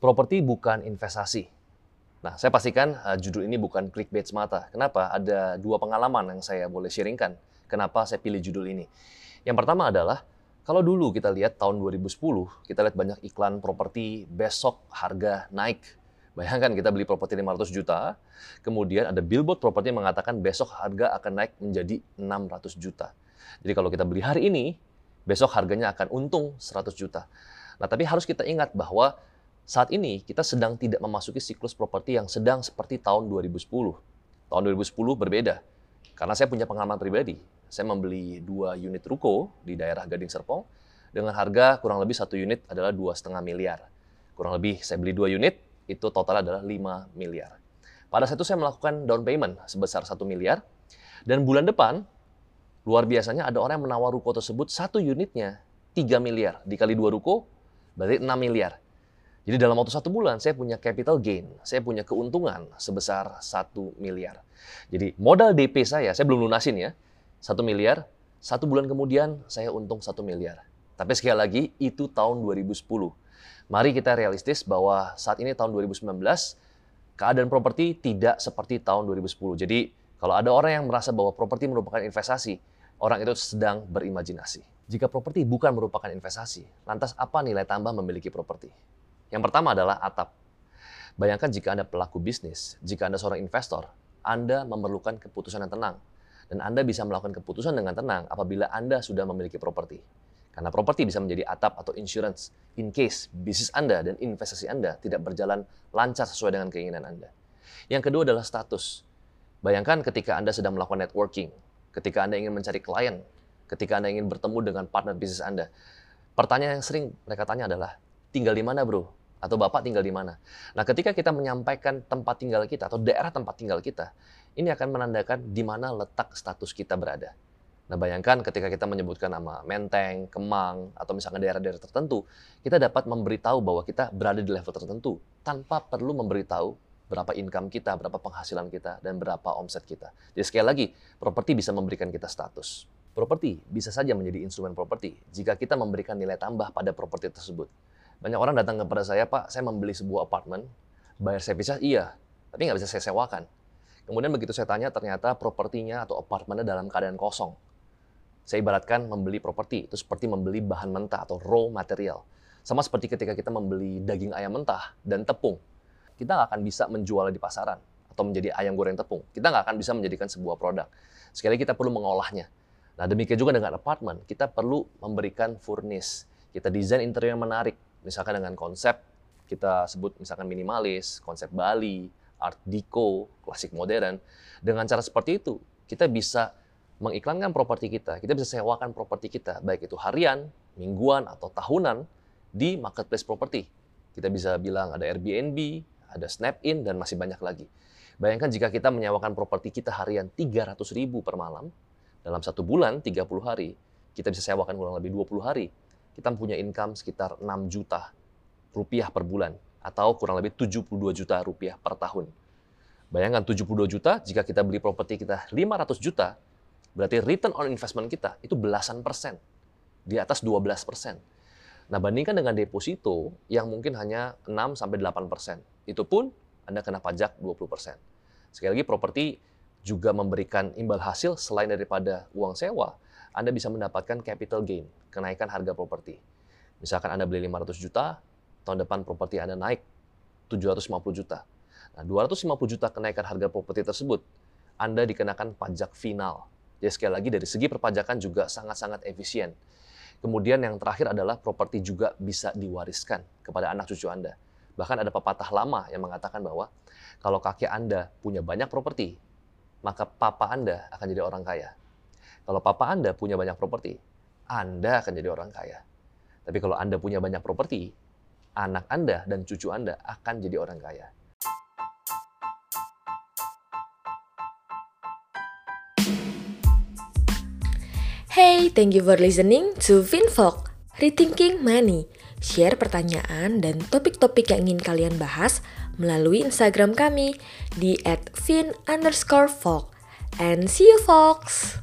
Properti bukan investasi. Nah, saya pastikan uh, judul ini bukan clickbait semata. Kenapa? Ada dua pengalaman yang saya boleh sharingkan. Kenapa saya pilih judul ini? Yang pertama adalah kalau dulu kita lihat tahun 2010, kita lihat banyak iklan properti besok harga naik. Bayangkan kita beli properti 500 juta, kemudian ada billboard properti mengatakan besok harga akan naik menjadi 600 juta. Jadi kalau kita beli hari ini, besok harganya akan untung 100 juta. Nah, tapi harus kita ingat bahwa saat ini kita sedang tidak memasuki siklus properti yang sedang seperti tahun 2010. Tahun 2010 berbeda. Karena saya punya pengalaman pribadi. Saya membeli dua unit ruko di daerah Gading Serpong dengan harga kurang lebih satu unit adalah dua setengah miliar. Kurang lebih saya beli dua unit, itu total adalah 5 miliar. Pada saat itu saya melakukan down payment sebesar satu miliar, dan bulan depan, luar biasanya ada orang yang menawar ruko tersebut satu unitnya 3 miliar. Dikali dua ruko, berarti 6 miliar. Jadi dalam waktu satu bulan saya punya capital gain, saya punya keuntungan sebesar satu miliar. Jadi modal DP saya, saya belum lunasin ya, satu miliar, satu bulan kemudian saya untung satu miliar. Tapi sekali lagi itu tahun 2010. Mari kita realistis bahwa saat ini tahun 2019 keadaan properti tidak seperti tahun 2010. Jadi kalau ada orang yang merasa bahwa properti merupakan investasi, orang itu sedang berimajinasi. Jika properti bukan merupakan investasi, lantas apa nilai tambah memiliki properti? Yang pertama adalah atap. Bayangkan jika Anda pelaku bisnis, jika Anda seorang investor, Anda memerlukan keputusan yang tenang. Dan Anda bisa melakukan keputusan dengan tenang apabila Anda sudah memiliki properti. Karena properti bisa menjadi atap atau insurance in case bisnis Anda dan investasi Anda tidak berjalan lancar sesuai dengan keinginan Anda. Yang kedua adalah status. Bayangkan ketika Anda sedang melakukan networking, ketika Anda ingin mencari klien, ketika Anda ingin bertemu dengan partner bisnis Anda. Pertanyaan yang sering mereka tanya adalah, tinggal di mana bro? Atau Bapak tinggal di mana. Nah, ketika kita menyampaikan tempat tinggal kita atau daerah tempat tinggal kita, ini akan menandakan di mana letak status kita berada. Nah, bayangkan ketika kita menyebutkan nama Menteng, Kemang, atau misalnya daerah-daerah tertentu, kita dapat memberitahu bahwa kita berada di level tertentu tanpa perlu memberitahu berapa income kita, berapa penghasilan kita, dan berapa omset kita. Jadi sekali lagi, properti bisa memberikan kita status. Properti bisa saja menjadi instrumen properti jika kita memberikan nilai tambah pada properti tersebut. Banyak orang datang kepada saya, Pak, saya membeli sebuah apartemen, bayar servisnya iya, tapi nggak bisa saya sewakan. Kemudian begitu saya tanya, ternyata propertinya atau apartemennya dalam keadaan kosong. Saya ibaratkan membeli properti, itu seperti membeli bahan mentah atau raw material. Sama seperti ketika kita membeli daging ayam mentah dan tepung. Kita nggak akan bisa menjualnya di pasaran atau menjadi ayam goreng tepung. Kita nggak akan bisa menjadikan sebuah produk. Sekali kita perlu mengolahnya. Nah demikian juga dengan apartemen, kita perlu memberikan furnish. Kita desain interior yang menarik, misalkan dengan konsep kita sebut misalkan minimalis, konsep Bali, art deco, klasik modern. Dengan cara seperti itu, kita bisa mengiklankan properti kita, kita bisa sewakan properti kita, baik itu harian, mingguan, atau tahunan di marketplace properti. Kita bisa bilang ada Airbnb, ada Snap-in, dan masih banyak lagi. Bayangkan jika kita menyewakan properti kita harian 300 ribu per malam, dalam satu bulan, 30 hari, kita bisa sewakan kurang lebih 20 hari kita punya income sekitar 6 juta rupiah per bulan atau kurang lebih 72 juta rupiah per tahun. Bayangkan 72 juta jika kita beli properti kita 500 juta, berarti return on investment kita itu belasan persen. Di atas 12 persen. Nah, bandingkan dengan deposito yang mungkin hanya 6 sampai 8 persen. Itu pun Anda kena pajak 20 persen. Sekali lagi, properti juga memberikan imbal hasil selain daripada uang sewa, anda bisa mendapatkan capital gain, kenaikan harga properti. Misalkan Anda beli 500 juta, tahun depan properti Anda naik 750 juta. Nah, 250 juta kenaikan harga properti tersebut, Anda dikenakan pajak final. Jadi sekali lagi dari segi perpajakan juga sangat-sangat efisien. Kemudian yang terakhir adalah properti juga bisa diwariskan kepada anak cucu Anda. Bahkan ada pepatah lama yang mengatakan bahwa kalau kakek Anda punya banyak properti, maka papa Anda akan jadi orang kaya. Kalau papa Anda punya banyak properti, Anda akan jadi orang kaya. Tapi kalau Anda punya banyak properti, anak Anda dan cucu Anda akan jadi orang kaya. Hey, thank you for listening to FinVok, Rethinking Money. Share pertanyaan dan topik-topik yang ingin kalian bahas melalui Instagram kami di @fin_folk. And see you, folks!